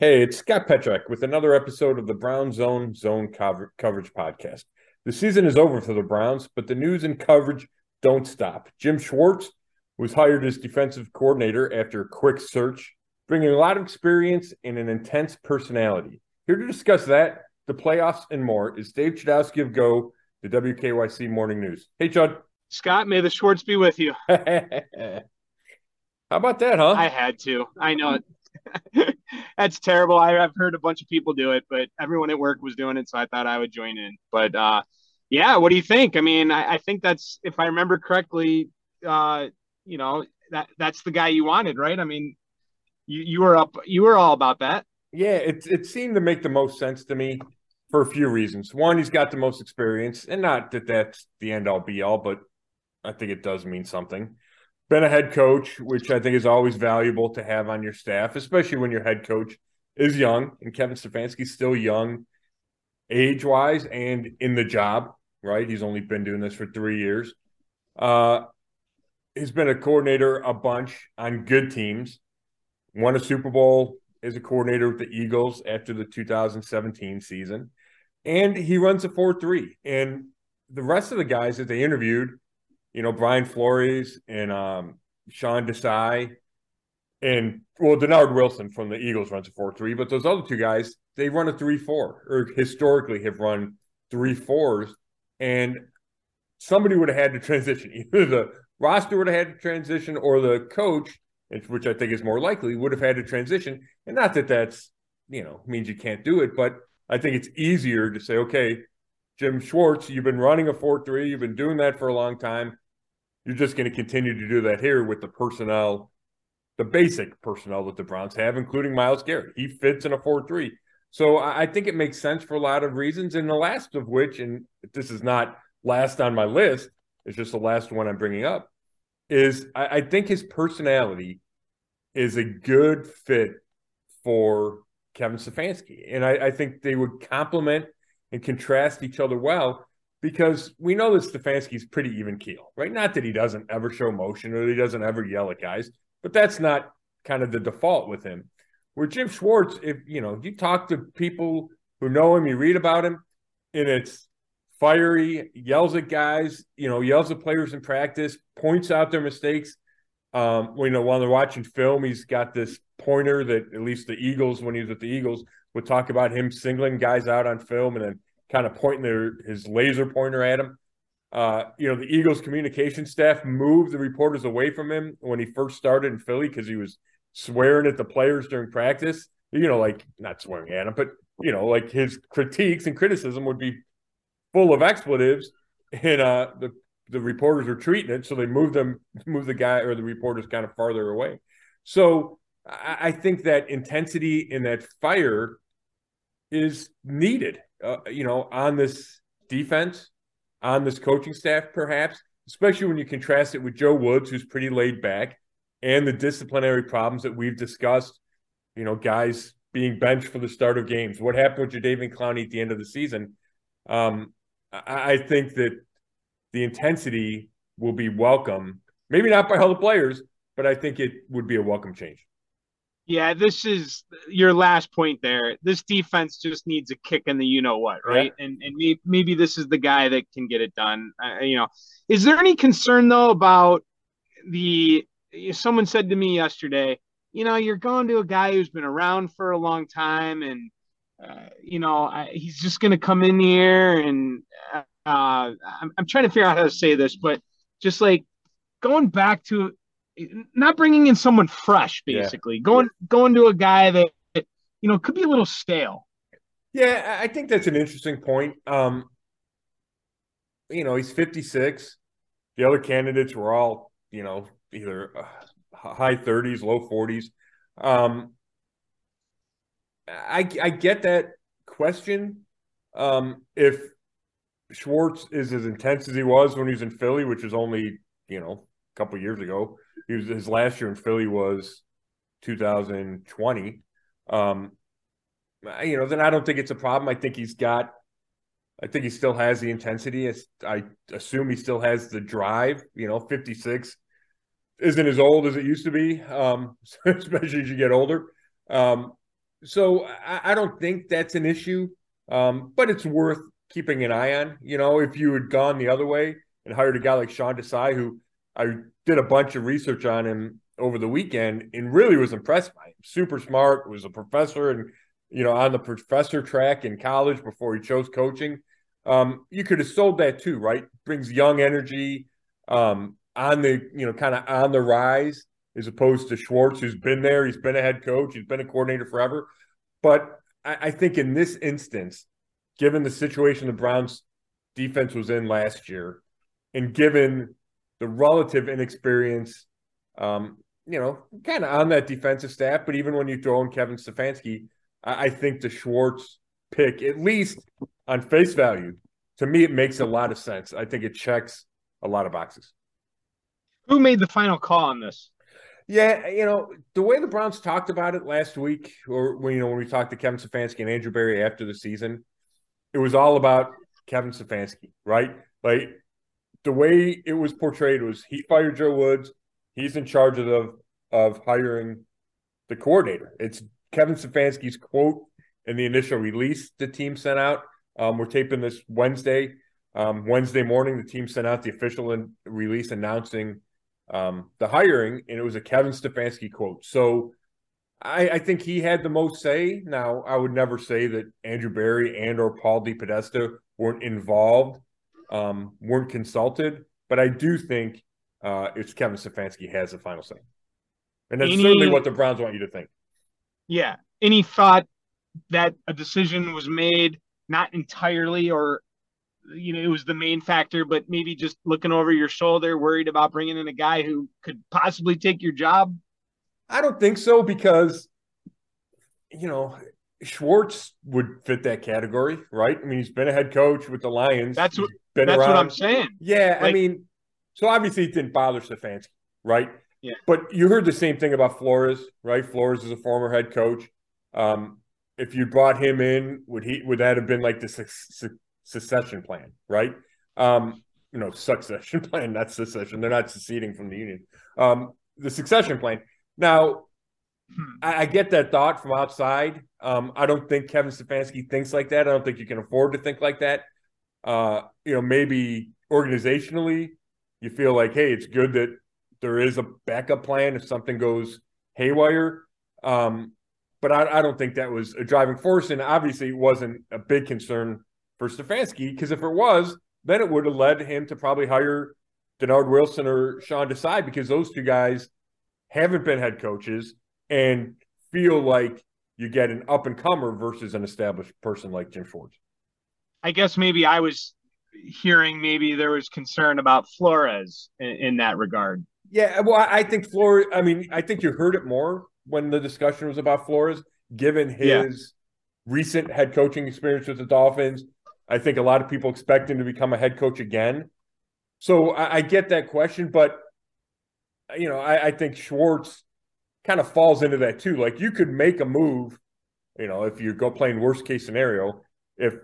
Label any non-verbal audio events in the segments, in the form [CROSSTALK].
Hey, it's Scott Petrak with another episode of the Brown Zone Zone cover- Coverage Podcast. The season is over for the Browns, but the news and coverage don't stop. Jim Schwartz was hired as defensive coordinator after a quick search, bringing a lot of experience and an intense personality. Here to discuss that, the playoffs, and more is Dave Chudowski of Go, the WKYC Morning News. Hey, Chud. Scott, may the Schwartz be with you. [LAUGHS] How about that, huh? I had to. I know it. [LAUGHS] [LAUGHS] That's terrible. I, have heard a bunch of people do it, but everyone at work was doing it, so I thought I would join in. But uh, yeah, what do you think? I mean, I, I think that's if I remember correctly, uh, you know, that that's the guy you wanted, right? I mean, you you were up, you were all about that. Yeah, it it seemed to make the most sense to me for a few reasons. One, he's got the most experience, and not that that's the end all be all, but I think it does mean something. Been a head coach, which I think is always valuable to have on your staff, especially when your head coach is young, and Kevin Stefanski's still young, age wise, and in the job. Right, he's only been doing this for three years. Uh, he's been a coordinator a bunch on good teams. Won a Super Bowl as a coordinator with the Eagles after the 2017 season, and he runs a four three. And the rest of the guys that they interviewed you know, Brian Flores and um, Sean Desai and well, Dennard Wilson from the Eagles runs a 4 3, but those other two guys, they run a 3 4 or historically have run three fours. And somebody would have had to transition. [LAUGHS] Either the roster would have had to transition or the coach, which I think is more likely, would have had to transition. And not that that's, you know, means you can't do it, but I think it's easier to say, okay, Jim Schwartz, you've been running a 4 3, you've been doing that for a long time you're just going to continue to do that here with the personnel, the basic personnel that the Browns have, including Myles Garrett. He fits in a 4 3. So I think it makes sense for a lot of reasons. And the last of which, and this is not last on my list, it's just the last one I'm bringing up, is I, I think his personality is a good fit for Kevin Stefanski. And I, I think they would complement and contrast each other well because we know that Stefanski's pretty even keel, right? Not that he doesn't ever show emotion or he doesn't ever yell at guys, but that's not kind of the default with him. Where Jim Schwartz, if you know, you talk to people who know him, you read about him, and it's fiery, yells at guys, you know, yells at players in practice, points out their mistakes. Um, you know, while they're watching film, he's got this pointer that at least the Eagles, when he was with the Eagles, would talk about him singling guys out on film and then kind of pointing their his laser pointer at him. Uh, you know, the Eagles communication staff moved the reporters away from him when he first started in Philly because he was swearing at the players during practice. You know, like not swearing at him, but you know, like his critiques and criticism would be full of expletives, and uh, the the reporters were treating it, so they moved them, moved the guy or the reporters kind of farther away. So I, I think that intensity and that fire is needed uh, you know, on this defense, on this coaching staff, perhaps, especially when you contrast it with Joe Woods, who's pretty laid back, and the disciplinary problems that we've discussed. You know, guys being benched for the start of games. What happened with Jadeveon Clowney at the end of the season? Um, I, I think that the intensity will be welcome. Maybe not by all the players, but I think it would be a welcome change. Yeah, this is your last point there. This defense just needs a kick in the you know what, right? Yeah. And and maybe, maybe this is the guy that can get it done. Uh, you know, is there any concern though about the? Someone said to me yesterday, you know, you're going to a guy who's been around for a long time, and uh, you know, I, he's just going to come in here, and uh, I'm I'm trying to figure out how to say this, but just like going back to not bringing in someone fresh, basically yeah. going going to a guy that you know could be a little stale. Yeah, I think that's an interesting point. Um, you know, he's 56. The other candidates were all, you know, either uh, high 30s, low 40s. Um, I I get that question. Um, if Schwartz is as intense as he was when he was in Philly, which is only you know a couple years ago, he was his last year in Philly was 2020. Um, you know, then I don't think it's a problem. I think he's got, I think he still has the intensity. I assume he still has the drive. You know, 56 isn't as old as it used to be, um, [LAUGHS] especially as you get older. Um, So I, I don't think that's an issue, um, but it's worth keeping an eye on. You know, if you had gone the other way and hired a guy like Sean Desai, who I did a bunch of research on him over the weekend and really was impressed by him. Super smart, was a professor and you know on the professor track in college before he chose coaching. Um, you could have sold that too, right? Brings young energy um, on the you know kind of on the rise as opposed to Schwartz, who's been there. He's been a head coach. He's been a coordinator forever. But I, I think in this instance, given the situation the Browns defense was in last year, and given the relative inexperience, um, you know, kind of on that defensive staff, but even when you throw in Kevin Stefanski, I, I think the Schwartz pick, at least on face value, to me, it makes a lot of sense. I think it checks a lot of boxes. Who made the final call on this? Yeah, you know, the way the Browns talked about it last week, or when you know, when we talked to Kevin Stefanski and Andrew Berry after the season, it was all about Kevin Stefanski, right? Like the way it was portrayed was he fired Joe Woods, he's in charge of the, of hiring the coordinator. It's Kevin Stefanski's quote in the initial release the team sent out. Um, we're taping this Wednesday. Um, Wednesday morning, the team sent out the official in, release announcing um, the hiring, and it was a Kevin Stefanski quote. So I, I, think he had the most say. Now, I would never say that Andrew Berry and or Paul DePodesta weren't involved, um, weren't consulted, but I do think uh, it's Kevin Stefanski has the final say, and that's Any, certainly what the Browns want you to think. Yeah. Any thought that a decision was made not entirely or you know it was the main factor but maybe just looking over your shoulder worried about bringing in a guy who could possibly take your job i don't think so because you know schwartz would fit that category right i mean he's been a head coach with the lions that's what that's around. what i'm saying yeah like, i mean so obviously it didn't bother stefanski right yeah but you heard the same thing about flores right flores is a former head coach um, if you brought him in, would he would that have been like the su- secession plan, right? Um, you know, succession [LAUGHS] plan, not secession. They're not seceding from the union. Um, the succession plan. Now, hmm. I, I, get that thought from outside. Um, I don't think Kevin Stefanski thinks like that. I don't think you can afford to think like that. Uh, you know, maybe organizationally, you feel like, hey, it's good that there is a backup plan if something goes haywire. Um, but I, I, don't think that was a driving force. And obviously, it wasn't a big concern for Stefanski because if it was, then it would have led him to probably hire Dennard Wilson or Sean Desai because those two guys haven't been head coaches and feel like you get an up and comer versus an established person like Jim Schwartz. I guess maybe I was hearing maybe there was concern about Flores in, in that regard. Yeah, well, I think Flores. I mean, I think you heard it more when the discussion was about Flores, given his yeah. recent head coaching experience with the Dolphins, I think a lot of people expect him to become a head coach again. So I, I get that question, but you know, I, I think Schwartz kind of falls into that too. Like you could make a move, you know, if you go playing worst case scenario, if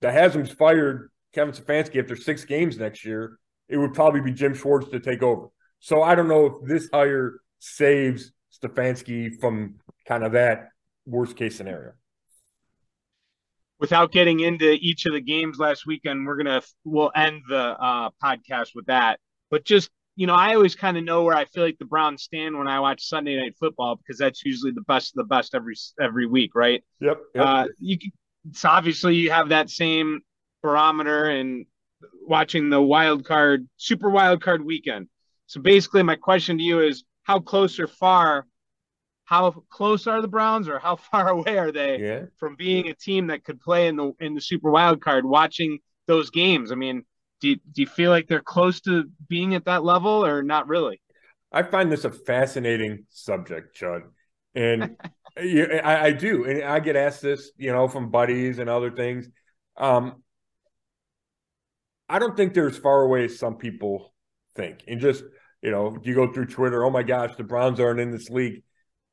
the Haslam's fired Kevin Stefanski after six games next year, it would probably be Jim Schwartz to take over. So I don't know if this hire saves Stefanski from kind of that worst case scenario without getting into each of the games last weekend, we're gonna we'll end the uh, podcast with that. But just you know, I always kind of know where I feel like the Browns stand when I watch Sunday Night Football because that's usually the best of the best every every week, right? Yep. yep. Uh, you so obviously you have that same barometer and watching the wild card, super wild card weekend. So basically, my question to you is, how close or far how close are the Browns or how [LAUGHS] far away are they yeah. from being a team that could play in the in the Super Wild Card? Watching those games, I mean, do you, do you feel like they're close to being at that level or not really? I find this a fascinating subject, Chud, and [LAUGHS] I, I, do, and I get asked this, you know, from buddies and other things. Um, I don't think they're as far away as some people think, and just you know, you go through Twitter, oh my gosh, the Browns aren't in this league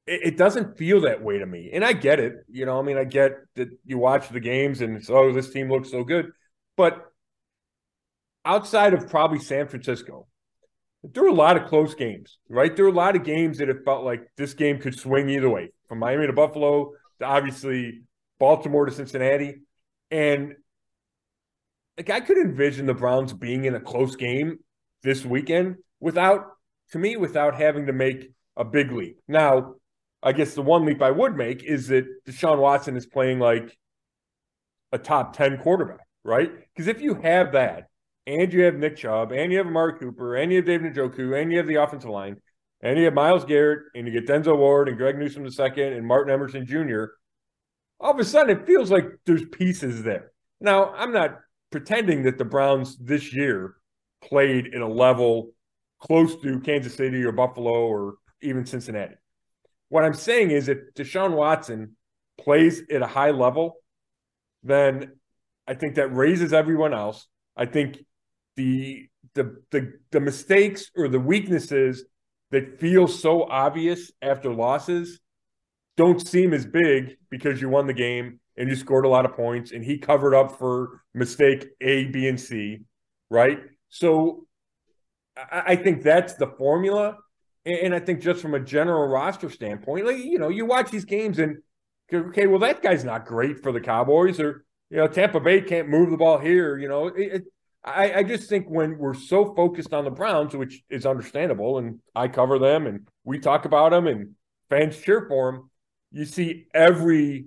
it, it, doesn't feel that way to me. And I get it. You know, I mean, I get that you watch the games and it's, oh, this team looks so good. But outside of probably San Francisco, there were a lot of close games, right? There were a lot of games that it felt like this game could swing either way. From Miami to Buffalo, to obviously Baltimore to Cincinnati. And like I could envision the Browns being in a close game this weekend without, to me, without having to make a big leap. Now, I guess the one leap I would make is that Deshaun Watson is playing like a top 10 quarterback, right? Because if you have that, and you have Nick Chubb, and you have Amari Cooper, and you have David Njoku, and you have the offensive line, and you have Myles Garrett, and you get Denzel Ward and Greg Newsome II and Martin Emerson Jr., all of a sudden it feels like there's pieces there. Now, I'm not pretending that the Browns this year played at a level close to Kansas City or Buffalo or even Cincinnati. What I'm saying is if Deshaun Watson plays at a high level, then I think that raises everyone else. I think the the the, the mistakes or the weaknesses that feel so obvious after losses don't seem as big because you won the game and you scored a lot of points and he covered up for mistake A, B, and C, right? So I, I think that's the formula. And, and I think just from a general roster standpoint, like, you know, you watch these games and, okay, well, that guy's not great for the Cowboys or, you know, Tampa Bay can't move the ball here. You know, it, it, I, I just think when we're so focused on the Browns, which is understandable, and I cover them and we talk about them and fans cheer for them, you see every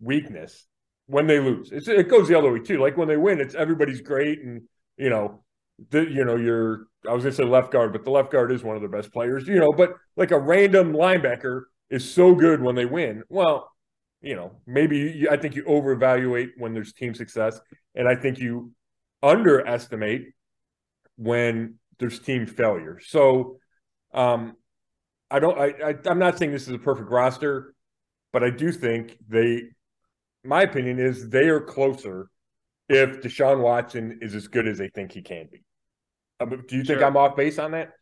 weakness when they lose. It's, it goes the other way too. Like when they win, it's everybody's great, and you know, the, you know, you're. I was gonna say left guard, but the left guard is one of the best players, you know. But like a random linebacker is so good when they win. Well, you know, maybe you, I think you overevaluate when there's team success, and I think you underestimate when there's team failure. So, um, I don't. I, I I'm not saying this is a perfect roster, but I do think they. My opinion is they are closer if Deshaun Watson is as good as they think he can be. Um, do you think sure. I'm off base on that?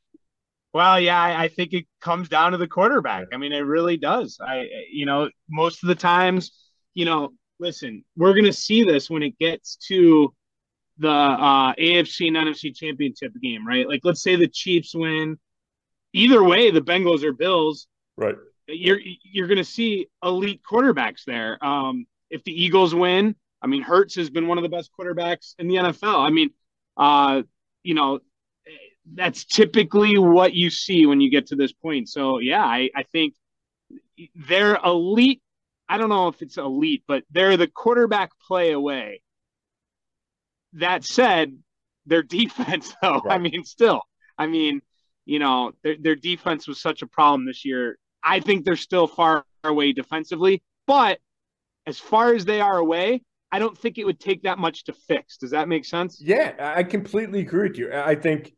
Well, yeah, I, I, think it comes down to the quarterback. I mean, it really does. I, you know, most of the times, you know, listen, we're going to see this when it gets to the uh, AFC and NFC championship game, right? Like, let's say the Chiefs win. Either way, the Bengals or Bills. Right. You're you're going to see elite quarterbacks there. Um, if the Eagles win, I mean, Hurts has been one of the best quarterbacks in the NFL. I mean, uh, you know, that's typically what you see when you get to this point. So yeah, I, I think they're elite. I don't know if it's elite, but they're the quarterback play away. That said, their defense, [LAUGHS] though, right. I mean, still, I mean, you know, their their defense was such a problem this year. I think they're still far away defensively, but as far as they are away, I don't think it would take that much to fix. Does that make sense? Yeah, I completely agree with you. I think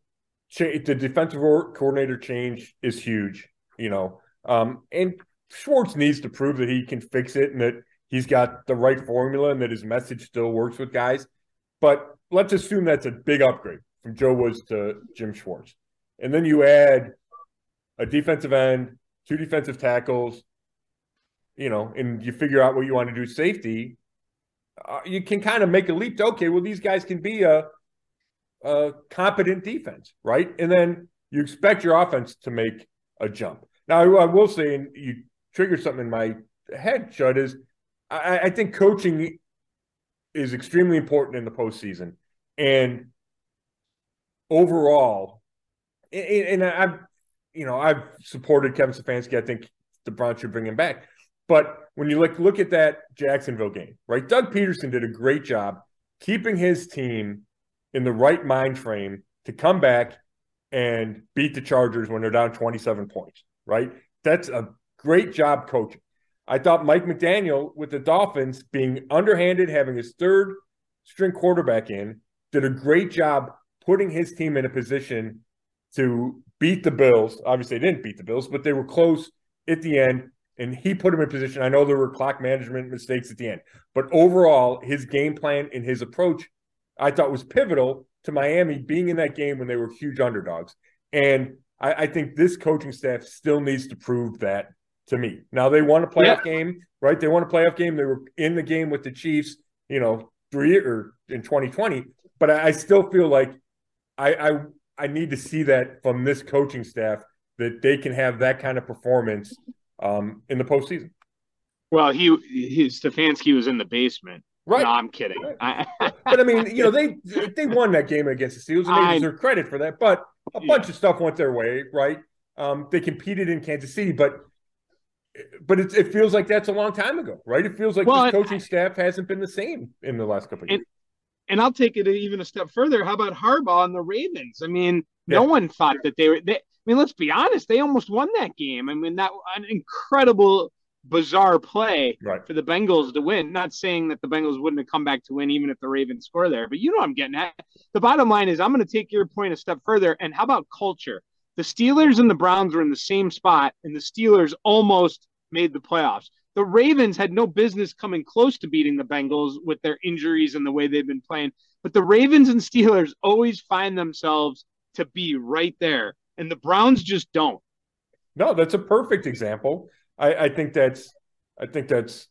the defensive coordinator change is huge, you know, um, and Schwartz needs to prove that he can fix it and that he's got the right formula and that his message still works with guys. But let's assume that's a big upgrade from Joe Woods to Jim Schwartz. And then you add a defensive end, two defensive tackles, you know, and you figure out what you want to do safety uh, you can kind of make a leap to okay, well, these guys can be a, a competent defense, right? And then you expect your offense to make a jump. Now, I will say, and you trigger something in my head, Chud, is I, I think coaching is extremely important in the postseason. And overall, and I've, you know, I've supported Kevin Stefanski. I think the Browns should bring him back. But when you look look at that Jacksonville game, right? Doug Pederson did a great job keeping his team in the right mind frame to come back and beat the Chargers when they're down 27 points, right? That's a great job coaching. I thought Mike McDaniel with the Dolphins being underhanded, having his third string quarterback in, did a great job putting his team in a position to beat the Bills. Obviously, they didn't beat the Bills, but they were close at the end and he put him in position. I know there were clock management mistakes at the end, but overall, his game plan and his approach, I thought was pivotal to Miami being in that game when they were huge underdogs. And I, I think this coaching staff still needs to prove that to me. Now they won a playoff yeah. game, right? They won a playoff game. They were in the game with the Chiefs, you know, three or in 2020. But I, I still feel like I, I I need to see that from this coaching staff that they can have that kind of performance um, in the postseason. Well, he, he Stefanski was in the basement. Right. No, I'm kidding. Right. [LAUGHS] but I mean, you know, they they won that game against the Steelers, and they deserve credit for that. But a yeah. bunch of stuff went their way, right? Um, they competed in Kansas City, but but it, it feels like that's a long time ago, right? It feels like well, the coaching staff hasn't been the same in the last couple of years. And, and I'll take it even a step further. How about Harbaugh and the Ravens? I mean, yeah. no one thought that they were. They, I mean, let's be honest. They almost won that game. I mean, that an incredible, bizarre play right. for the Bengals to win. Not saying that the Bengals wouldn't have come back to win even if the Ravens score there, but you know I'm getting at. The bottom line is I'm going to take your point a step further. And how about culture? The Steelers and the Browns were in the same spot, and the Steelers almost made the playoffs. The Ravens had no business coming close to beating the Bengals with their injuries and the way they've been playing. But the Ravens and Steelers always find themselves to be right there, and the Browns just don't. No, that's a perfect example. I, I think that's I think that's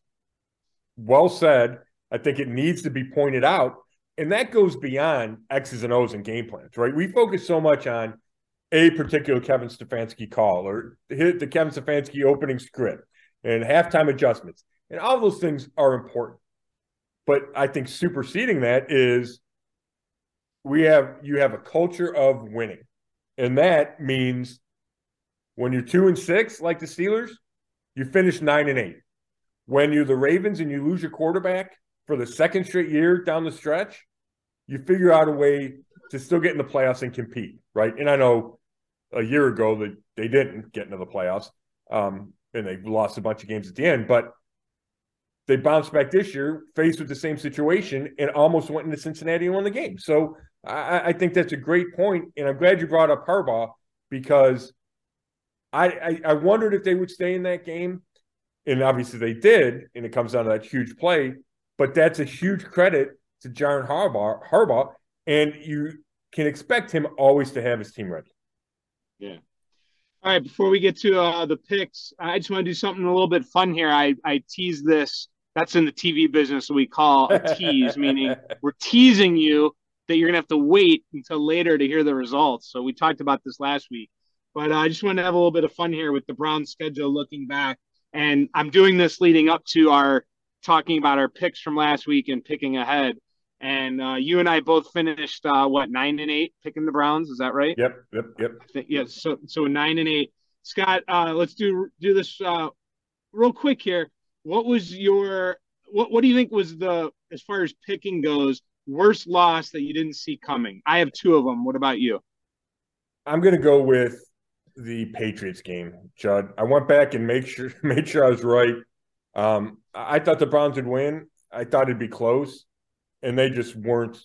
well said. I think it needs to be pointed out. And that goes beyond X's and O's and game plans, right? We focus so much on a particular Kevin Stefanski call or hit the Kevin Stefanski opening script and halftime adjustments. And all those things are important. But I think superseding that is we have you have a culture of winning. And that means when you're two and six, like the Steelers, you finish nine and eight. When you're the Ravens and you lose your quarterback for the second straight year down the stretch, you figure out a way to still get in the playoffs and compete, right? And I know a year ago that they didn't get into the playoffs. Um, and they lost a bunch of games at the end, but they bounced back this year, faced with the same situation, and almost went into Cincinnati and won the game. So I, I think that's a great point, and I'm glad you brought up Harbaugh because I, I, I wondered if they would stay in that game, and obviously they did, and it comes down to that huge play. But that's a huge credit to John Harbaugh, Harbaugh, and you can expect him always to have his team ready. Yeah. All right, before we get to uh, the picks, I just want to do something a little bit fun here. I, I tease this. That's in the TV business we call a tease, meaning [LAUGHS] we're teasing you that you're going to have to wait until later to hear the results. So we talked about this last week. But uh, I just want to have a little bit of fun here with the Browns schedule looking back. And I'm doing this leading up to our talking about our picks from last week and picking ahead. And uh, you and I both finished uh, what nine and eight picking the Browns. Is that right? Yep, yep, yep. Yes. Yeah, so so nine and eight. Scott, uh, let's do do this uh, real quick here. What was your what What do you think was the as far as picking goes worst loss that you didn't see coming? I have two of them. What about you? I'm going to go with the Patriots game, Chud. I went back and make sure [LAUGHS] made sure I was right. Um, I thought the Browns would win. I thought it'd be close and they just weren't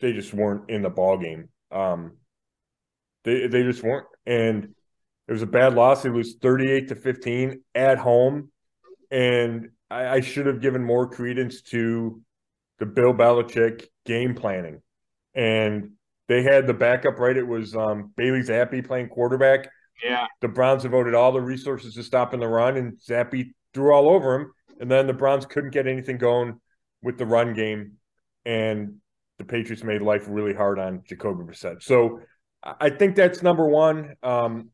they just weren't in the ball game. Um, they they just weren't, and it was a bad loss. It was thirty eight to fifteen at home, and I, I, should have given more credence to the Bill Belichick game planning, and they had the backup right. It was um, Bailey Zappe playing quarterback. Yeah, the Browns devoted all the resources to stopping the run, and Zappe threw all over him, and then the Browns couldn't get anything going with the run game, and the Patriots made life really hard on Jacoby Brissett. So I think that's number one. Um,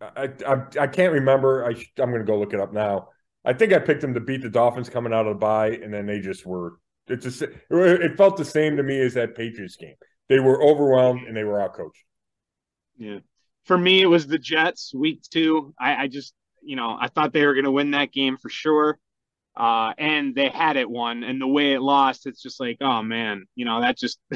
I, I, I can't remember. I I'm going to go look it up now. I think I picked them to beat the Dolphins coming out of the bye, and then they just were. It's a, it felt the same to me as that Patriots game. They were overwhelmed and they were outcoached. Yeah, for me it was the Jets week two. I, I just you know I thought they were going to win that game for sure. Uh, and they had it won, and the way it lost, it's just like, oh man, you know that just [LAUGHS]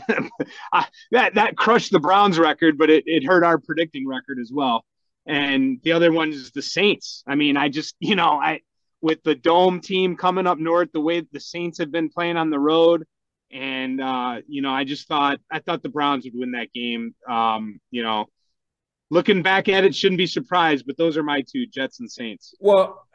that that crushed the Browns record, but it, it hurt our predicting record as well. And the other one is the Saints. I mean, I just you know I with the dome team coming up north, the way the Saints have been playing on the road, and uh, you know I just thought I thought the Browns would win that game. Um, you know, looking back at it, shouldn't be surprised, but those are my two Jets and Saints. Well,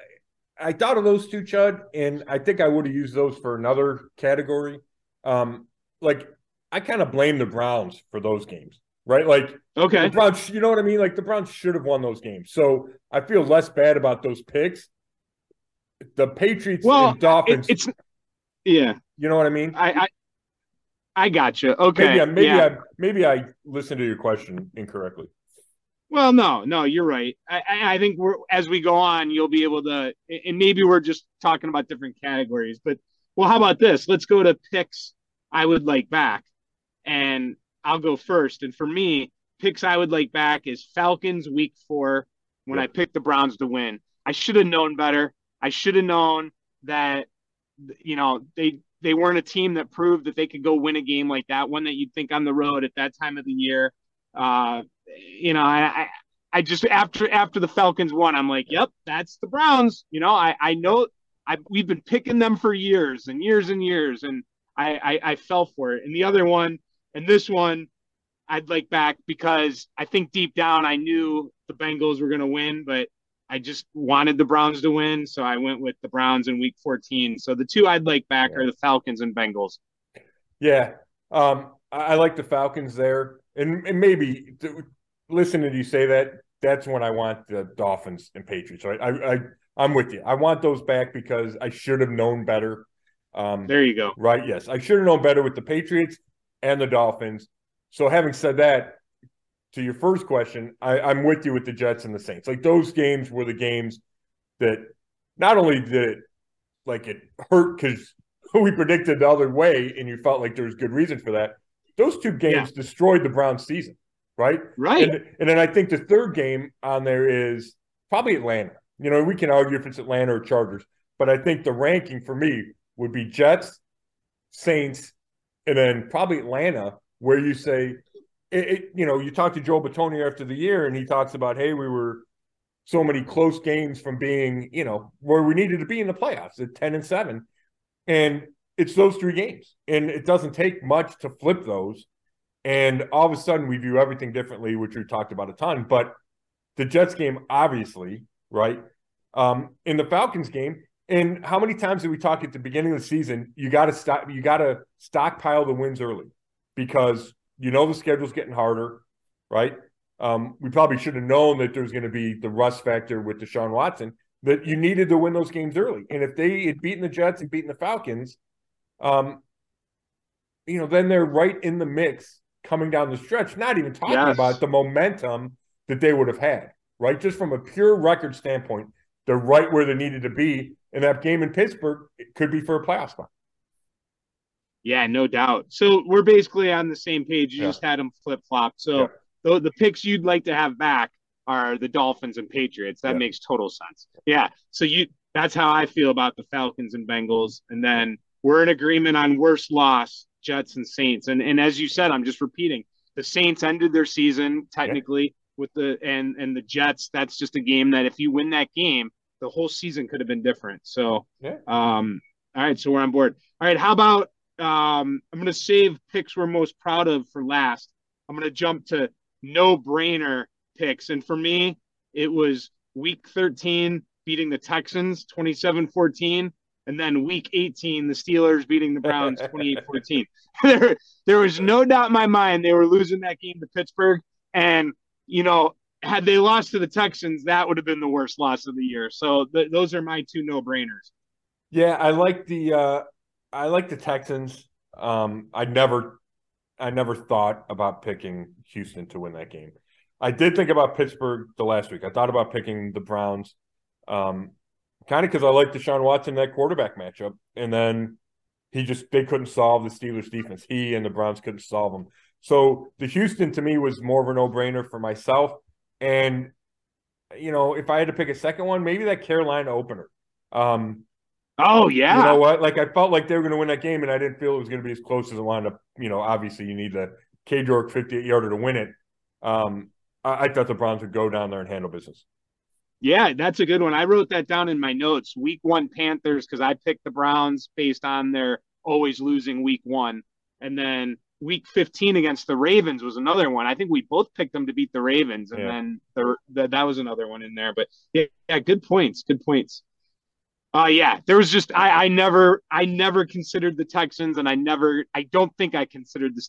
I thought of those two, Chud, and I think I would have used those for another category. Um, like I kind of blame the Browns for those games, right? Like, okay, the Browns, you know what I mean? Like the Browns should have won those games, so I feel less bad about those picks. The Patriots well, and Dolphins, it, it's yeah, you know what I mean? I I, I got you. Okay, maybe, I, maybe yeah. I maybe I listened to your question incorrectly. Well, no, no, you're right. I, I think we're as we go on, you'll be able to, and maybe we're just talking about different categories. But well, how about this? Let's go to picks I would like back, and I'll go first. And for me, picks I would like back is Falcons Week Four when. I picked the Browns to win. I should have known better. I should have known that you know they they weren't a team that proved that they could go win a game like that, one that you'd think on the road at that time of the year. Uh, you know, I, I just after after the Falcons won, I'm like, yep, that's the Browns. You know, I I know I we've been picking them for years and years and years, and I, I I fell for it. And the other one and this one, I'd like back because I think deep down I knew the Bengals were going to win, but I just wanted the Browns to win, so I went with the Browns in Week 14. So the two I'd like back yeah. are the Falcons and Bengals. Yeah, um, I like the Falcons there, and, and maybe listening to you say that, that's when I want the Dolphins and Patriots. Right, I, I I'm with you. I want those back because I should have known better. Um, there you go. Right. Yes, I should have known better with the Patriots and the Dolphins. So having said that, to your first question, I, I'm with you with the Jets and the Saints. Like those games were the games that not only did it like it hurt because [LAUGHS] we predicted the other way, and you felt like there was good reason for that. Those two games yeah. destroyed the Browns' season, right? Right. And, and then I think the third game on there is probably Atlanta. You know, we can argue if it's Atlanta or Chargers, but I think the ranking for me would be Jets, Saints, and then probably Atlanta, where you say it, it, you know, you talk to Joe Bitonio after the year, and he talks about, hey, we were so many close games from being, you know, where we needed to be in the playoffs at ten and seven, and it's those three games, and it doesn't take much to flip those, and all of a sudden we view everything differently, which we talked about a ton. But the Jets game, obviously, right? Um, in the Falcons game, and how many times did we talk at the beginning of the season? You got to stop. You got to stockpile the wins early because you know the schedule's getting harder, right? Um, we probably should have known that there's going to be the rust factor with Deshaun Watson. That you needed to win those games early, and if they had beaten the Jets and beaten the Falcons, um, you know, then they're right in the mix coming down the stretch. Not even talking yes. about the momentum that they would have had, right? Just from a pure record standpoint, they're right where they needed to be. And that game in Pittsburgh could be for a playoff spot. Yeah, no doubt. So we're basically on the same page. You yeah. just had them flip flop. So yeah. the, the picks you'd like to have back are the Dolphins and Patriots. That yeah. makes total sense. Yeah. So you that's how I feel about the Falcons and Bengals. And then we're in agreement on worst loss, Jets and Saints. And and as you said, I'm just repeating, the Saints ended their season technically with the and and the Jets. That's just a game that if you win that game, the whole season could have been different. So um all right, so we're on board. All right, how about um, I'm going to save picks we're most proud of for last. I'm going to jump to no brainer picks. And for me, it was week 13 beating the Texans 27 14. And then week 18, the Steelers beating the Browns [LAUGHS] 28 14. [LAUGHS] there, there was no doubt in my mind they were losing that game to Pittsburgh. And, you know, had they lost to the Texans, that would have been the worst loss of the year. So th- those are my two no brainers. Yeah, I like the uh, I like the Texans. Um, I never, I never thought about picking Houston to win that game. I did think about Pittsburgh the last week. I thought about picking the Browns, um, kind of because I like Deshaun Watson that quarterback matchup, and then he just they couldn't solve the Steelers defense. He and the Browns couldn't solve them. So the Houston to me was more of a no brainer for myself. And you know, if I had to pick a second one, maybe that Carolina opener. Um, Oh yeah. You know what? Like I felt like they were going to win that game, and I didn't feel it was going to be as close as it wound up. You know, obviously you need the Cade York 58 yarder to win it. Um, I, I thought the Browns would go down there and handle business. Yeah, that's a good one. I wrote that down in my notes. Week one Panthers because I picked the Browns based on their always losing week one, and then week 15 against the Ravens was another one. I think we both picked them to beat the Ravens, and yeah. then the, the, that was another one in there. But yeah, yeah, good points. Good points. Uh yeah, there was just I I never I never considered the Texans and I never I don't think I considered the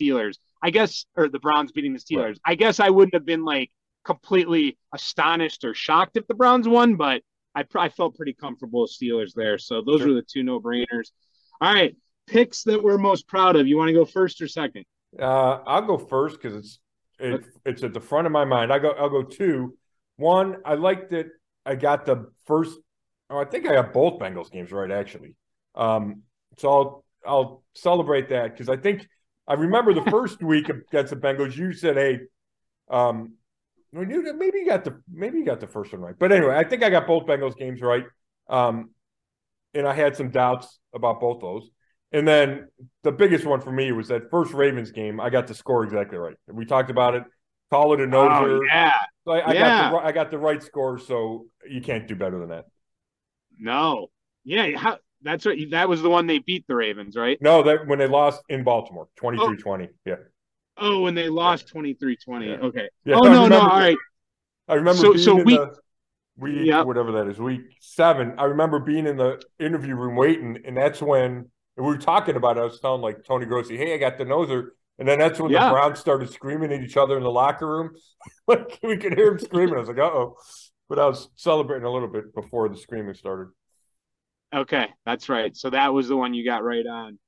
Steelers. I guess or the Browns beating the Steelers. Right. I guess I wouldn't have been like completely astonished or shocked if the Browns won, but I I felt pretty comfortable with Steelers there. So those sure. were the two no-brainers. All right, picks that we're most proud of. You want to go first or second? Uh, I'll go first because it's it, it's at the front of my mind. I go, I'll go two. One, I like that I got the first. Oh, I think I got both Bengals games right, actually. Um, so I'll I'll celebrate that because I think I remember the [LAUGHS] first week against the Bengals. You said, "Hey, um, maybe you got the maybe you got the first one right." But anyway, I think I got both Bengals games right. Um, and I had some doubts about both those. And then the biggest one for me was that first Ravens game. I got the score exactly right. We talked about it. Call it a noser. Oh, yeah. I, I Yeah. got the I got the right score, so you can't do better than that. No. Yeah. How, that's right. That was the one they beat the Ravens, right? No, that when they lost in Baltimore, 23-20. Yeah. Oh, and they lost 23 20. Yeah. Okay. Yeah, oh, no, no. All right. I remember So- so in the week Yep. whatever that is, week seven. I remember being in the interview room waiting, and that's when we were talking about it. I was telling like Tony Grossi, hey, I got the noser. And then that's when Yeah. the Browns started screaming at each other in the locker room. [LAUGHS] like we could hear them screaming. I was like, uh oh. But I was celebrating a little bit before the screaming started. Okay. That's right. So that was the one you got right on.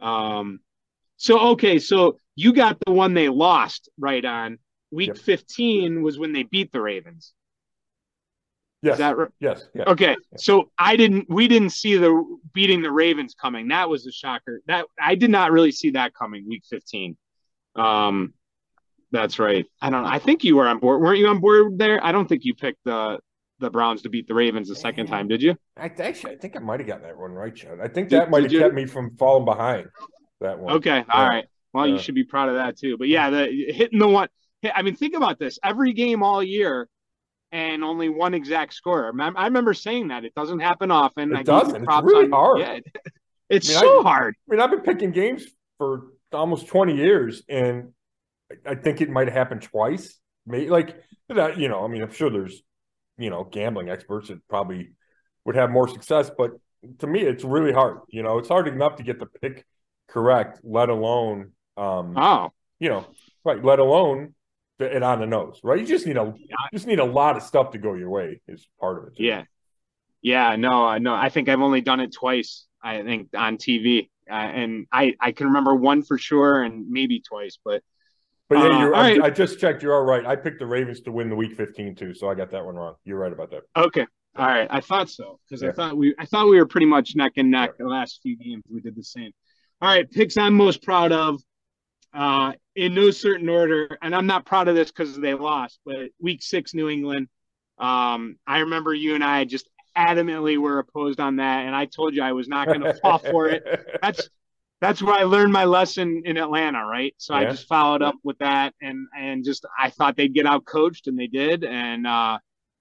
Um, so, okay. So you got the one they lost right on. Week Yep. 15 was when they beat the Ravens. Yes. Is that right? yes. Yeah. Okay, so I didn't. We didn't see the beating the Ravens coming. That was a shocker. That I did not really see that coming. Week fifteen. Um, that's right. I don't. I think you were on board. Weren't you on board there? I don't think you picked the the Browns to beat the Ravens the second time, did you? I actually I think I might have gotten that one right, Chud. I think that might have kept me from falling behind. That one. Okay, all right. Well, you should be proud of that too. But yeah, the hitting the one. I mean, think about this. Every game all year, and only one exact score. I I remember saying that it doesn't happen often. It I doesn't. It's really on- hard. Yeah, [LAUGHS] it's I mean, so I- hard. I mean, I've been picking games for almost 20 years, and I- think it might have happened twice. Maybe like that, you know, I mean, I'm sure there's, you know, gambling experts that probably would have more success, but to me, it's really hard. You know, it's hard enough to get the pick correct, let alone, um, Oh, you know, right, let alone it on the nose, right? You just need a, you just need a lot of stuff to go your way is part of it. too. Yeah. Yeah, no, I know. I think I've only done it twice, I think, on TV. Uh, and I, I can remember one for sure and maybe twice, but But yeah, Uh, you're, all I, right. I just checked. You're all right. I picked the Ravens to win the Week 15 too, so I got that one wrong. You're right about that. okay. All right. I thought so because I thought we I thought we were pretty much neck and neck the last few games. We did the same. All right, picks I'm most proud of. Uh, in no certain order, and I'm not proud of this because they lost, but week six, New England. Um, I remember you and I just adamantly were opposed on that, and I told you I was not going to fall for it. [LAUGHS] that's that's where I learned my lesson in Atlanta, right? So I just followed up with that and and just I thought they'd get out coached and they did and uh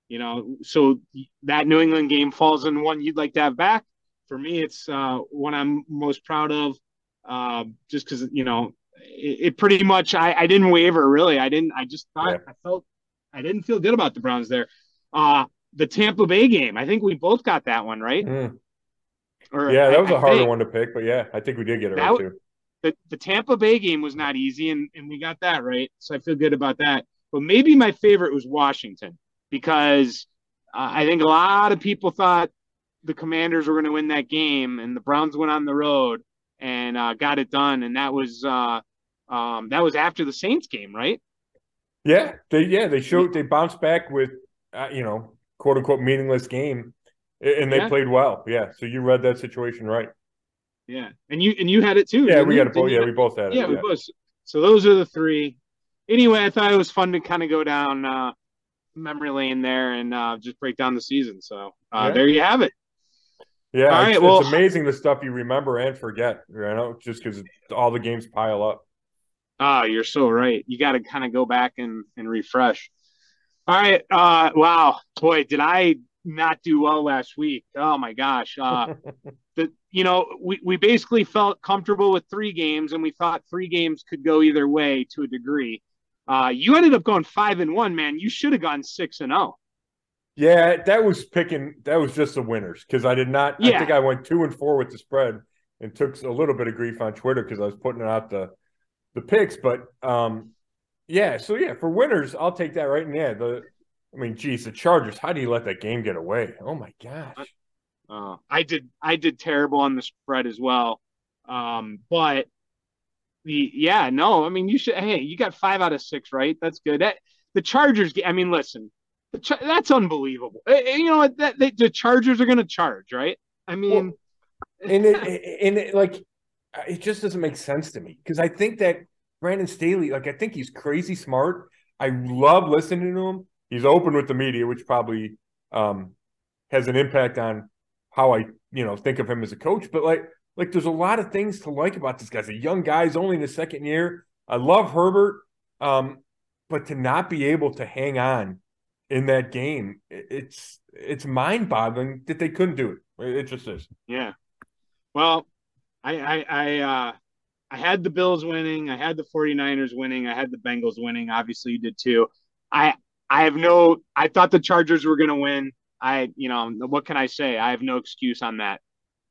you know so that New England game falls in one you'd like to have back. For me it's uh one I'm most proud of uh just cuz you know it, it pretty much I I didn't waver really. I didn't I just thought Yeah. I felt I didn't feel good about the Browns there. Uh the Tampa Bay game. I think we both got that one, right? Mm. Or Yeah, that was a I harder think. one to pick, but yeah, I think we did get it That right too. the, the Tampa Bay game was not easy, and, and we got that right. So I feel good about that. But maybe my favorite was Washington because uh, I think a lot of people thought the Commanders were going to win that game, and the Browns went on the road and uh, got it done. And that was uh, um, that was after the Saints game, right? Yeah, they yeah they showed they bounced back with uh, you know quote unquote meaningless game, and they Yeah. played well. Yeah, so you read that situation right. Yeah, and you and you had it too. Yeah, we got it. both. Yeah, we both had it. yeah, we both. So those are the three. Anyway, I thought it was fun to kind of go down uh, memory lane there and uh, just break down the season. So uh, Yeah. there you have it. Yeah, All it's, right, it's amazing the stuff you remember and forget. You know, just because all the games pile up. Ah, you're so right. You got to kind of go back and, and refresh. All right. Uh, wow, boy, did I not do well last week? Oh my gosh. Uh, [LAUGHS] the you know we we basically felt comfortable with three games, and we thought three games could go either way to a degree. Uh, you ended up going five and one, man. You should have gone six and oh. zero. Yeah, that was picking. That was just the winners because I did not. I Yeah. think I went two and four with the spread and took a little bit of grief on Twitter because I was putting it out the the picks. But um, yeah. So yeah, for winners, I'll take that right. Yeah, the I mean, geez, the Chargers. How do you let that game get away? Oh my gosh. Uh, I did I did terrible on the spread as well. Um, but the yeah, no, I mean you should. Hey, you got five out of six, right? That's good. That, the Chargers. I mean, listen, the, that's unbelievable. Eh, eh, you know that they, the Chargers are going to charge, right? I mean, well, and it, and it, like it just doesn't make sense to me because I think that Brandon Staley, like I think he's crazy smart. I love listening to him. He's open with the media, which probably um, has an impact on how I, you know, think of him as a coach. But like, like there's a lot of things to like about this guy. He's a young guy. He's only in his second year. I love Herbert, um, but to not be able to hang on in that game, it's it's mind boggling that they couldn't do it. It just is. Yeah. Well, I I I, uh, I had the Bills winning. I had the 49ers winning. I had the Bengals winning. Obviously, you did too. I I have no. I thought the Chargers were going to win. I you know what can I say? I have no excuse on that.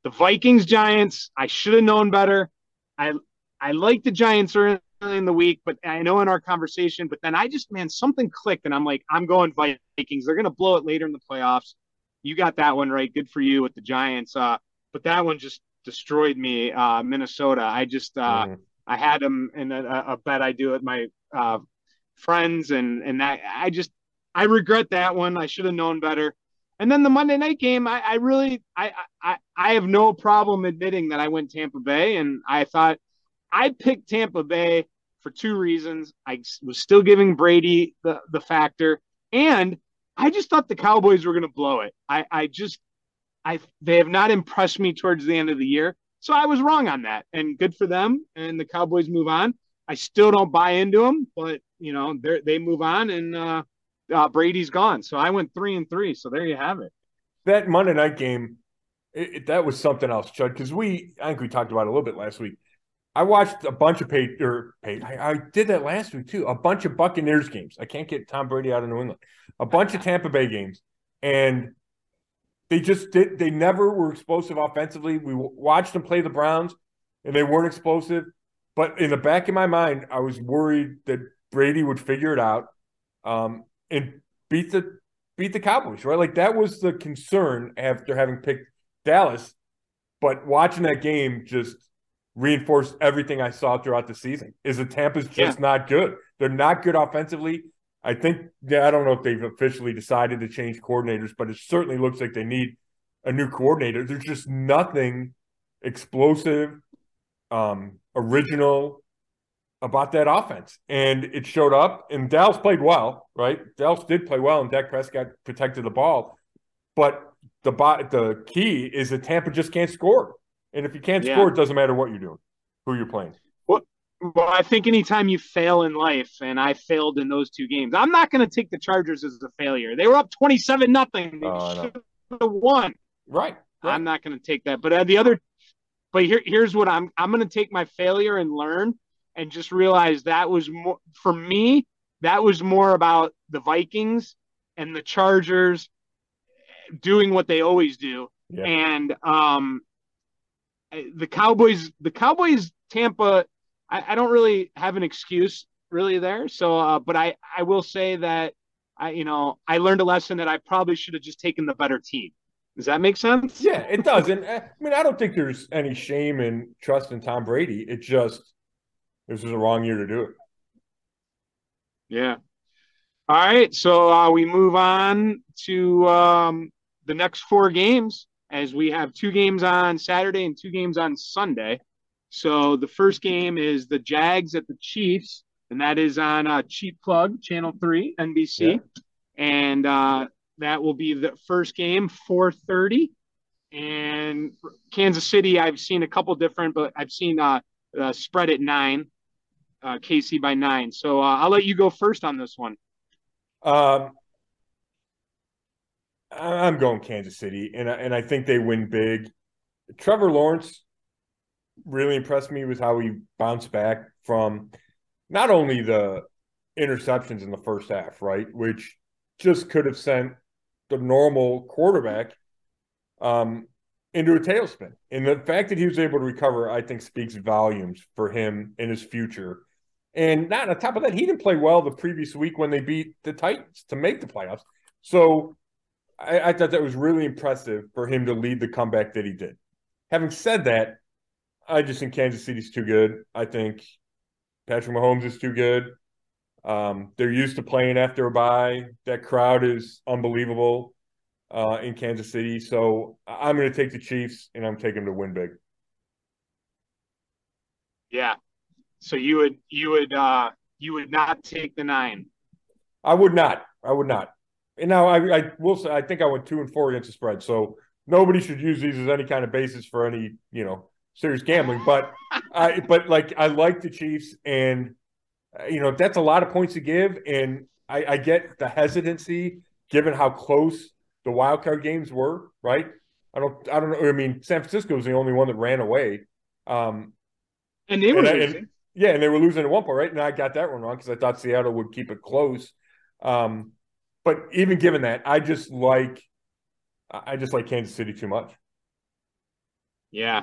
The Vikings Giants. I should have known better. I I like the Giants early in the week, but I know in our conversation. But then I just man something clicked, and I'm like I'm going Vikings. They're going to blow it later in the playoffs. You got that one right. Good for you with the Giants. Uh, but that one just destroyed me, uh, Minnesota. I just uh, mm. I had them in a, a, bet I do with my uh, friends, and and that I just I regret that one. I should have known better. And then the Monday night game, I, I really I, I I have no problem admitting that I went Tampa Bay, and I thought I picked Tampa Bay for two reasons. I was still giving Brady the the factor, and I just thought the Cowboys were going to blow it. I I just I they have not impressed me towards the end of the year. So I was wrong on that, and good for them. And the Cowboys move on. I still don't buy into them, but you know they they move on, and uh, uh, Brady's gone. So I went three and three. So there you have it. That Monday night game, it, it, that was something else, Chud. Because we, I think we talked about it a little bit last week. I watched a bunch of paid or paid. I, I, did that last week too. A bunch of Buccaneers games. I can't get Tom Brady out of New England. A bunch of Tampa Bay games, and they just did. They never were explosive offensively. We watched them play the Browns, and they weren't explosive. But in the back of my mind, I was worried that Brady would figure it out um, and beat the beat the Cowboys. Right, like that was the concern after having picked Dallas. But watching that game just reinforced everything I saw throughout the season. Is that Tampa's just yeah. not good. They're not good offensively. I think yeah, I don't know if they've officially decided to change coordinators, but it certainly looks like they need a new coordinator. There's just nothing explosive, um, original about that offense. And it showed up, and Dallas played well, right? Dallas did play well, and Dak Prescott protected the ball. But the bot, the key is that Tampa just can't score. And if you can't yeah. score, it doesn't matter what you're doing, who you're playing. Well, I think anytime you fail in life, and I failed in those two games, I'm not going to take the Chargers as a failure. They were up 27 nothing. They oh, should have won. Right, right. I'm not going to take that. But uh, the other, but here, here's what I'm. I'm going to take my failure and learn, and just realize that was more for me. That was more about the Vikings and the Chargers doing what they always do, yeah. and um, the Cowboys. The Cowboys, Tampa I, I don't really have an excuse really there. So, uh, but I, I will say that I, you know, I learned a lesson that I probably should have just taken the better team. Does that make sense? Yeah, it does. And uh, I mean, I don't think there's any shame in trusting Tom Brady. It just this was a wrong year to do it. Yeah. All right. So uh, we move on to um, the next four games as we have two games on Saturday and two games on Sunday. So the first game is the Jags at the Chiefs, and that is on uh, Cheap Plug Channel Three, NBC, yeah. and uh, that will be the first game, four thirty. And Kansas City, I've seen a couple different, but I've seen uh, uh spread at nine, uh, KC by nine. So uh, I'll let you go first on this one. Um, I'm going Kansas City, and and I think they win big. Trevor Lawrence really impressed me was how he bounced back from not only the interceptions in the first half, right, which just could have sent the normal quarterback um, into a tailspin. And the fact that he was able to recover, I think, speaks volumes for him in his future. And not on top of that, he didn't play well the previous week when they beat the Titans to make the playoffs. So I, I thought that was really impressive for him to lead the comeback that he did. Having said that, I just think Kansas City's too good. I think Patrick Mahomes is too good. Um, they're used to playing after a bye. That crowd is unbelievable uh, in Kansas City. So I'm going to take the Chiefs, and I'm taking them to win big. Yeah. So you would you would uh you would not take the nine. I would not. I would not. And now I, I will say I think I went two and four against the spread. So nobody should use these as any kind of basis for any you know serious gambling. But I but like I like the Chiefs, and you know that's a lot of points to give, and I, I get the hesitancy given how close the wild card games were. Right? I don't I don't know. I mean, San Francisco was the only one that ran away. Um, and they were and, losing. And, yeah, and they were losing at one point, right? And I got that one wrong because I thought Seattle would keep it close. Um, but even given that, I just like I just like Kansas City too much. Yeah.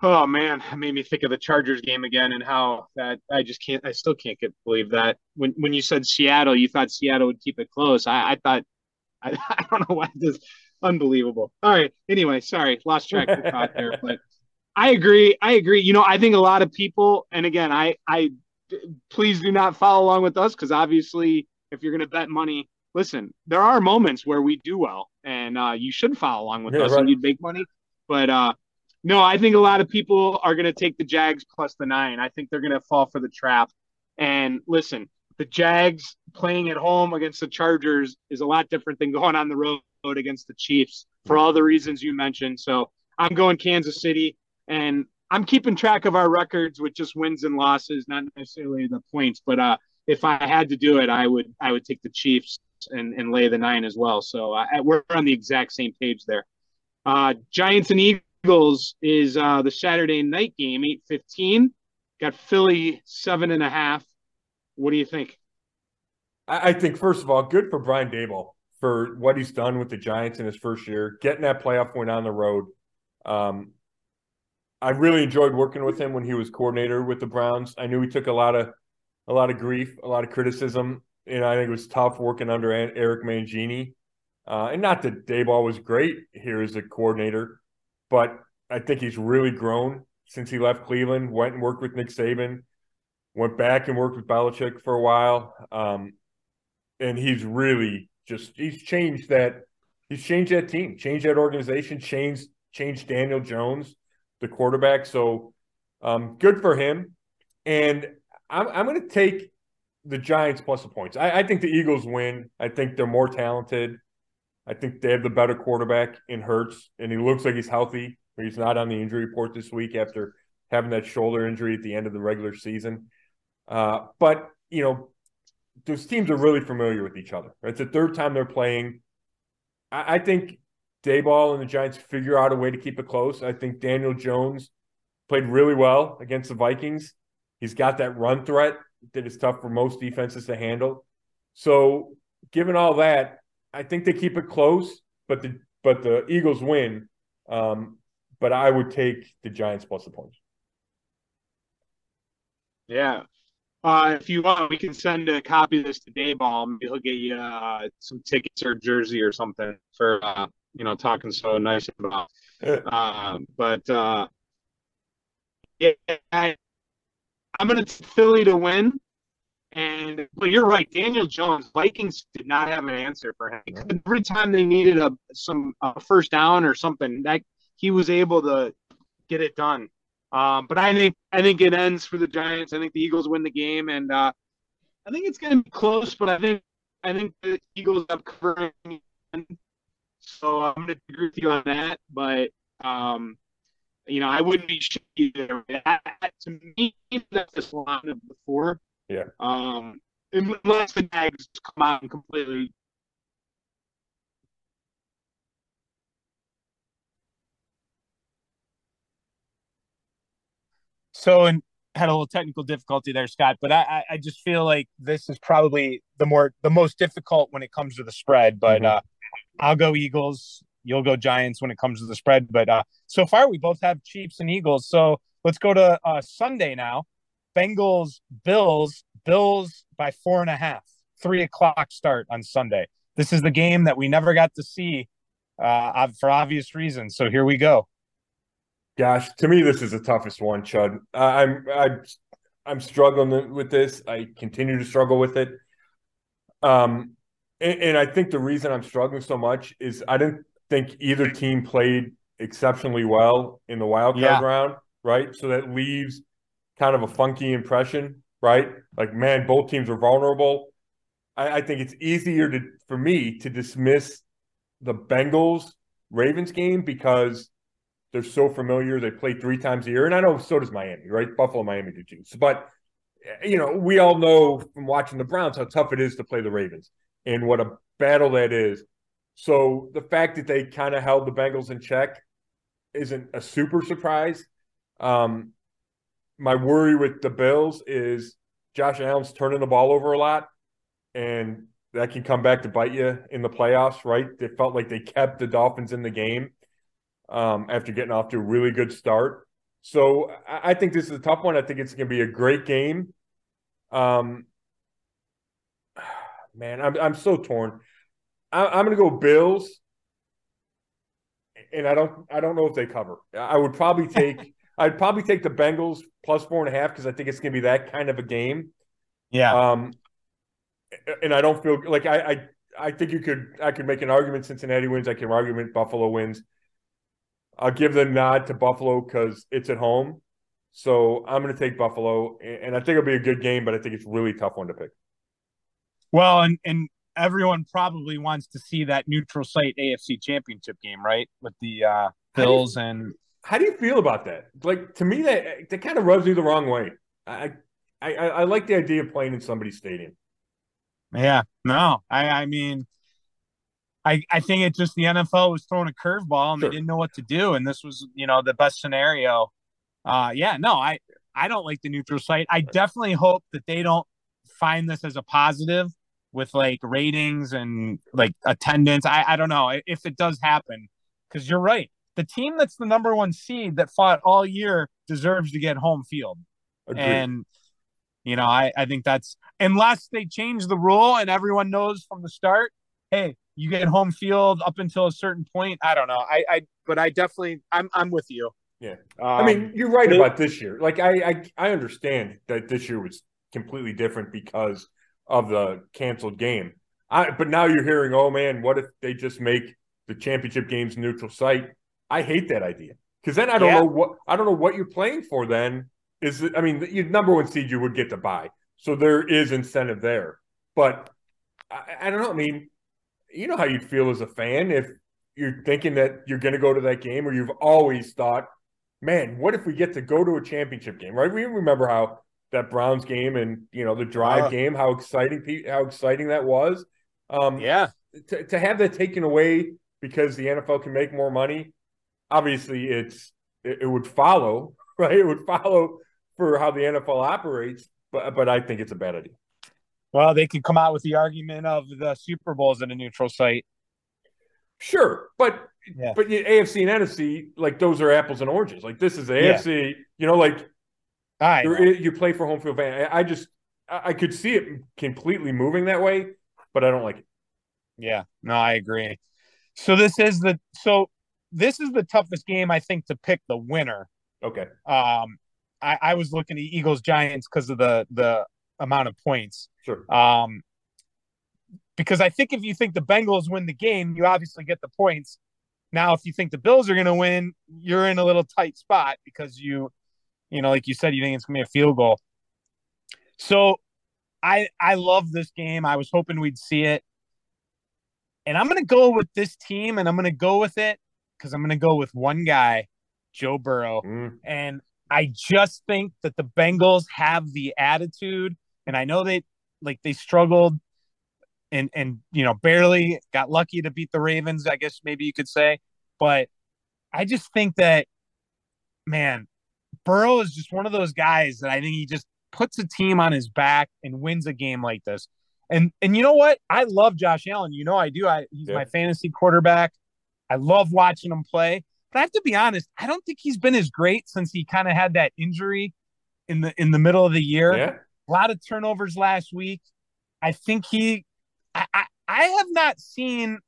Oh man, it made me think of the Chargers game again and how that I just can't I still can't get believe that. When when you said Seattle, you thought Seattle would keep it close. I, I thought I, [LAUGHS] I don't know why this unbelievable. All right. Anyway, sorry, lost track of thought there, [LAUGHS] but I agree. I agree. You know, I think a lot of people, and again, I, I, please do not follow along with us because obviously, if you're going to bet money, listen, there are moments where we do well, and uh, you should follow along with yeah, us right. and you'd make money. But uh, no, I think a lot of people are going to take the Jags plus the nine. I think they're going to fall for the trap. And listen, the Jags playing at home against the Chargers is a lot different than going on the road against the Chiefs for all the reasons you mentioned. So I'm going Kansas City. And I'm keeping track of our records with just wins and losses, not necessarily the points. But uh, if I had to do it, I would I would take the Chiefs and, and lay the nine as well. So uh, we're on the exact same page there. Uh, Giants and Eagles is uh, the Saturday night game, eight fifteen. Got Philly seven and a half. What do you think? I think first of all, good for Brian Daboll for what he's done with the Giants in his first year, getting that playoff win on the road. Um, I really enjoyed working with him when he was coordinator with the Browns. I knew he took a lot of a lot of grief, a lot of criticism, and I think it was tough working under Eric Mangini. Uh, and not that Daboll was great here as a coordinator, but I think he's really grown since he left Cleveland. Went and worked with Nick Saban, went back and worked with Belichick for a while, um, and he's really just he's changed that. He's changed that team, changed that organization, changed changed Daniel Jones the quarterback. So um, good for him. And I'm, I'm going to take the Giants plus the points. I, I, think the Eagles win. I think they're more talented. I think they have the better quarterback in Hurts, and he looks like he's healthy. He's not on the injury report this week after having that shoulder injury at the end of the regular season. Uh, but you know, those teams are really familiar with each other. It's the third time they're playing. I, I think Daboll and the Giants figure out a way to keep it close. I think Daniel Jones played really well against the Vikings. He's got that run threat that is tough for most defenses to handle. So, given all that, I think they keep it close, but the but the Eagles win. Um, but I would take the Giants plus the points. Yeah. Uh, if you want, we can send a copy of this to Daboll. Maybe he'll get you uh, some tickets or jersey or something for uh, you know talking so nice about. Uh, but uh, yeah, I, going to Philly to win. And but you're right, Daniel Jones. Vikings did not have an answer for him. Every time they needed a some a first down or something, that he was able to get it done. Um, but I think I think it ends for the Giants. I think the Eagles win the game, and uh, I think it's going to be close. But I think I think the Eagles have covering. So I'm going to agree with you on that. But um, you know, I wouldn't be either. That, to me, that's the line of four. Yeah. Um, unless the Jags come out and completely. So, and had a little technical difficulty there, Scott. But I, I just feel like this is probably the more the most difficult when it comes to the spread. But mm-hmm. uh, I'll go Eagles. You'll go Giants when it comes to the spread. But uh, so far, we both have Chiefs and Eagles. So let's go to uh, Sunday now. Bengals, Bills, Bills by four and a half. Three o'clock start on Sunday. This is the game that we never got to see uh, for obvious reasons. So here we go. Gosh, to me, this is the toughest one, Chud. I'm I I'm struggling with this. I continue to struggle with it. Um, and, and I think the reason I'm struggling so much is I didn't think either team played exceptionally well in the wild card yeah. round, right? So that leaves kind of a funky impression, right? Like, man, both teams are vulnerable. I, I think it's easier to for me to dismiss the Bengals Ravens game because they're so familiar. They play three times a year, and I know so does Miami, right? Buffalo, Miami do too. But you know, we all know from watching the Browns how tough it is to play the Ravens and what a battle that is. So the fact that they kind of held the Bengals in check isn't a super surprise. Um, my worry with the Bills is Josh Allen's turning the ball over a lot, and that can come back to bite you in the playoffs, right? It felt like they kept the Dolphins in the game um, after getting off to a really good start. So I, I think this is a tough one. I think it's going to be a great game. Um, [SIGHS] man, I'm I'm so torn. I, am going to go Bills, and I don't I don't know if they cover. I would probably take I'd probably take the Bengals plus four and a half because I think it's going to be that kind of a game. Yeah. Um, and I don't feel like I, I I think you could I could make an argument Cincinnati wins. I can argument Buffalo wins. I'll give the nod to Buffalo because it's at home. So I'm going to take Buffalo, and I think it'll be a good game, but I think it's really tough one to pick. Well, and and everyone probably wants to see that neutral site AFC Championship game, right? With the uh, Bills and how do you feel about that? Like to me, that that kind of rubs me the wrong way. I I I like the idea of playing in somebody's stadium. Yeah, no, I I mean, I I think it just the NFL was throwing a curveball and sure. they didn't know what to do, and this was you know the best scenario. Uh, yeah, no, I I don't like the neutral site. I definitely hope that they don't find this as a positive with like ratings and like attendance. I I don't know if it does happen because you're right. The team that's the number one seed that fought all year deserves to get home field. Agreed. And you know, I, I think that's unless they change the rule and everyone knows from the start, hey, you get home field up until a certain point. I don't know. I, I but I definitely I'm I'm with you. Yeah. Um, I mean, you're right about this year. Like I, I I understand that this year was completely different because of the canceled game. I but now you're hearing, oh man, what if they just make the championship games neutral site? I hate that idea. Because then I don't yeah. know what I don't know what you're playing for then is it, I mean, your number one seed you would get to buy, so there is incentive there. But I, I don't know. I mean, you know how you'd feel as a fan if you're thinking that you're going to go to that game, or you've always thought, man, what if we get to go to a championship game? Right? We remember how that Browns game and you know the drive uh, game, how exciting how exciting that was. Um, yeah, to, to have that taken away because the NFL can make more money, obviously it's it, it would follow [LAUGHS] right. It would follow for how the NFL operates, but but I think it's a bad idea. Well, they could come out with the argument of the Super Bowls in a neutral site. Sure, but yeah. but AFC and NFC, like those are apples and oranges. Like this is the yeah. AFC, you know, like know. you play for home field advantage. I just I could see it completely moving that way, but I don't like it. Yeah, no, I agree. So this is the so this is the toughest game I think to pick the winner. Okay. Um, I, I was looking at Eagles Giants because of the the amount of points. Sure. Um, because I think if you think the Bengals win the game, you obviously get the points. Now, if you think the Bills are going to win, you're in a little tight spot because you, you know, like you said, you think it's going to be a field goal. So, I I love this game. I was hoping we'd see it, and I'm going to go with this team, and I'm going to go with it because I'm going to go with one guy, Joe Burrow, mm. and I just think that the Bengals have the attitude, and I know they like they struggled and and you know barely got lucky to beat the Ravens. I guess maybe you could say, but I just think that man, Burrow is just one of those guys that I think he just puts a team on his back and wins a game like this. And and you know what? I love Josh Allen. You know I do. I he's yeah. my fantasy quarterback. I love watching him play. But I have to be honest, I don't think he's been as great since he kind of had that injury in the in the middle of the year. Yeah. A lot of turnovers last week. I think he I, I, I have not seen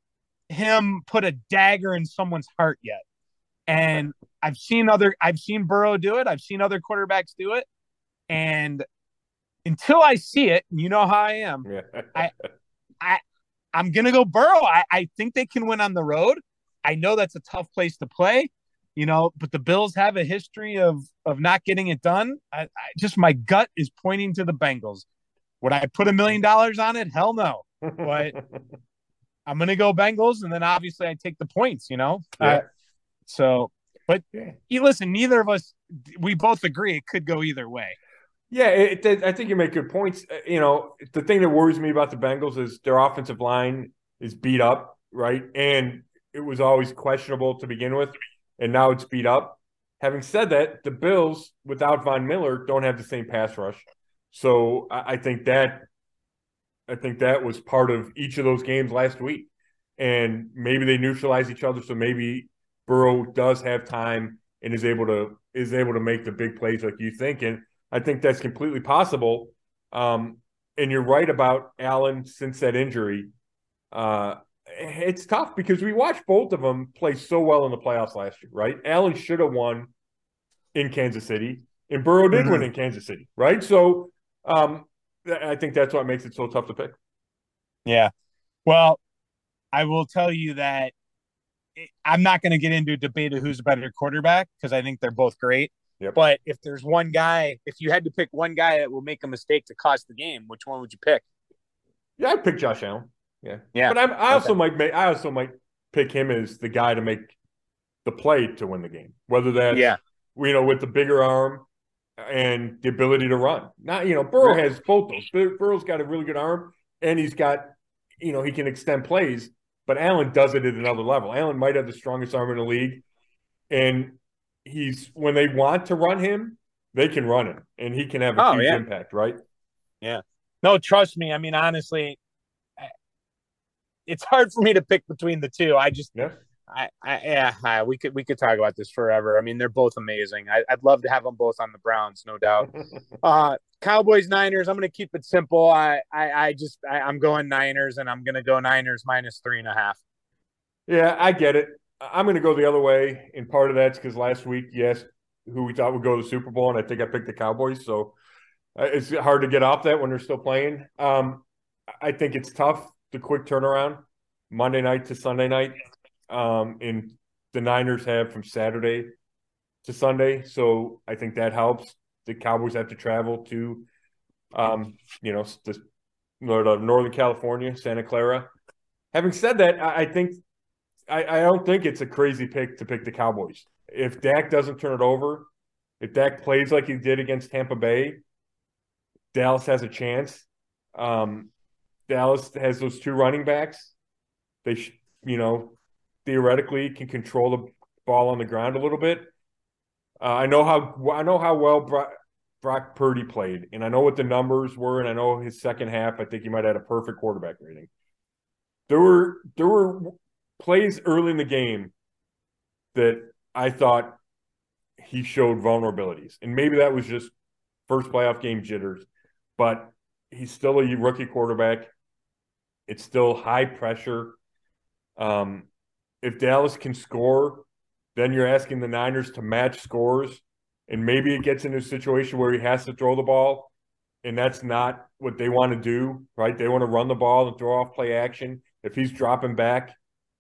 him put a dagger in someone's heart yet. And I've seen other I've seen Burrow do it. I've seen other quarterbacks do it. And until I see it, you know how I am. Yeah. I, I, I'm gonna go Burrow. I, I think they can win on the road. I know that's a tough place to play, you know, but the Bills have a history of of not getting it done. I, I just my gut is pointing to the Bengals. Would I put a million dollars on it? Hell no. But [LAUGHS] I'm gonna go Bengals, and then obviously I take the points. You know, yeah. uh, so. But yeah. you listen, neither of us we both agree it could go either way. Yeah, it, it, I think you make good points. Uh, you know, the thing that worries me about the Bengals is their offensive line is beat up, right? And it was always questionable to begin with, and now it's beat up. Having said that, the Bills without Von Miller don't have the same pass rush, so I, I think that I think that was part of each of those games last week, and maybe they neutralize each other. So maybe Burrow does have time and is able to is able to make the big plays like you think. And I think that's completely possible. Um, and you're right about Allen since that injury. Uh, it's tough because we watched both of them play so well in the playoffs last year, right? Allen should have won in Kansas City, and Burrow did mm-hmm. win in Kansas City, right? So um, I think that's what makes it so tough to pick. Yeah. Well, I will tell you that I'm not going to get into a debate of who's a better quarterback because I think they're both great. Yep. But if there's one guy, if you had to pick one guy that will make a mistake to cost the game, which one would you pick? Yeah, I'd pick Josh Allen. Yeah, yeah. But I'm, i also okay. might make, I also might pick him as the guy to make the play to win the game. Whether that's yeah, you know, with the bigger arm and the ability to run. Not you know, Burrow has both those. Burrow's got a really good arm, and he's got you know he can extend plays. But Allen does it at another level. Allen might have the strongest arm in the league, and he's when they want to run him, they can run him, and he can have a oh, huge yeah. impact, right? Yeah. No, trust me. I mean, honestly, it's hard for me to pick between the two. I just, yeah. I, I, yeah, we could we could talk about this forever. I mean, they're both amazing. I, would love to have them both on the Browns, no doubt. [LAUGHS] uh, Cowboys Niners. I'm going to keep it simple. I, I, I just, I, I'm going Niners, and I'm going to go Niners minus three and a half. Yeah, I get it. I'm going to go the other way, and part of that's because last week, yes, who we thought would go to the Super Bowl, and I think I picked the Cowboys. So uh, it's hard to get off that when they're still playing. Um, I think it's tough the quick turnaround Monday night to Sunday night. Um, and the Niners have from Saturday to Sunday. So I think that helps. The Cowboys have to travel to, um, you know, the, Northern California, Santa Clara. Having said that, I, I think I, I don't think it's a crazy pick to pick the Cowboys. If Dak doesn't turn it over, if Dak plays like he did against Tampa Bay, Dallas has a chance. Um, Dallas has those two running backs. They, sh- you know, theoretically can control the ball on the ground a little bit. Uh, I know how I know how well Brock, Brock Purdy played, and I know what the numbers were, and I know his second half. I think he might have had a perfect quarterback rating. There were there were plays early in the game that I thought he showed vulnerabilities, and maybe that was just first playoff game jitters, but he's still a rookie quarterback. It's still high pressure. Um, if Dallas can score, then you're asking the Niners to match scores, and maybe it gets into a situation where he has to throw the ball, and that's not what they want to do, right? They want to run the ball and throw off play action. If he's dropping back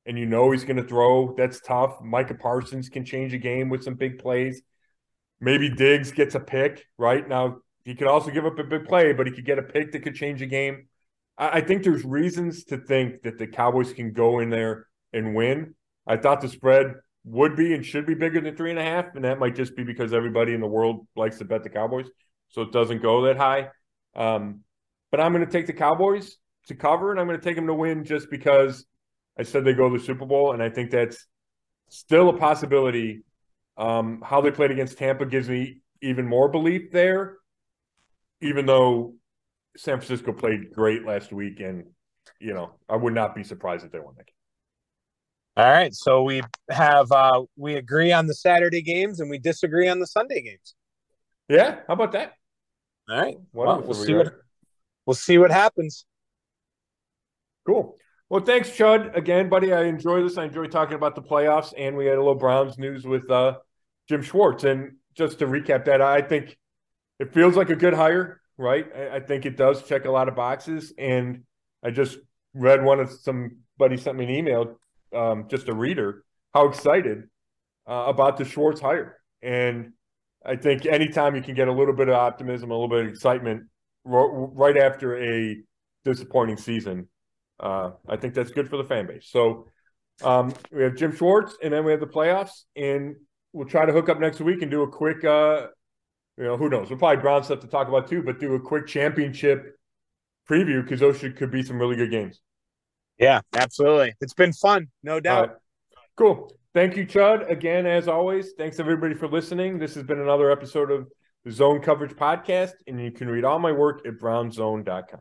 and you know he's going to throw, that's tough. Micah Parsons can change a game with some big plays. Maybe Diggs gets a pick, right? Now, he could also give up a big play, but he could get a pick that could change a game. I, I think there's reasons to think that the Cowboys can go in there and win. I thought the spread would be and should be bigger than three and a half, and that might just be because everybody in the world likes to bet the Cowboys, so it doesn't go that high. Um, but I'm going to take the Cowboys to cover, and I'm going to take them to win just because I said they go to the Super Bowl, and I think that's still a possibility. Um, how they played against Tampa gives me even more belief there, even though San Francisco played great last week, and you know I would not be surprised if they won that game. All right, so we have uh we agree on the Saturday games and we disagree on the Sunday games. Yeah, how about that? All right, well, we'll see what we'll see what happens. Cool. Well, thanks, Chud. Again, buddy, I enjoy this. I enjoy talking about the playoffs, and we had a little Browns news with uh, Jim Schwartz. And just to recap that, I think it feels like a good hire, right? I, I, think it does check a lot of boxes. And I just read one of somebody sent me an email, um, just a reader, how excited uh, about the Schwartz hire. And I think anytime you can get a little bit of optimism, a little bit of excitement right after a disappointing season, uh, I think that's good for the fan base. So um, we have Jim Schwartz, and then we have the playoffs, and we'll try to hook up next week and do a quick. Uh, you know, who knows? We'll probably Brown stuff to talk about too, but do a quick championship preview because those should, could be some really good games. Yeah, absolutely. It's been fun, no doubt. Right. Cool. Thank you, Chud. Again, as always, thanks everybody for listening. This has been another episode of the Zone Coverage Podcast, and you can read all my work at brownszone.com.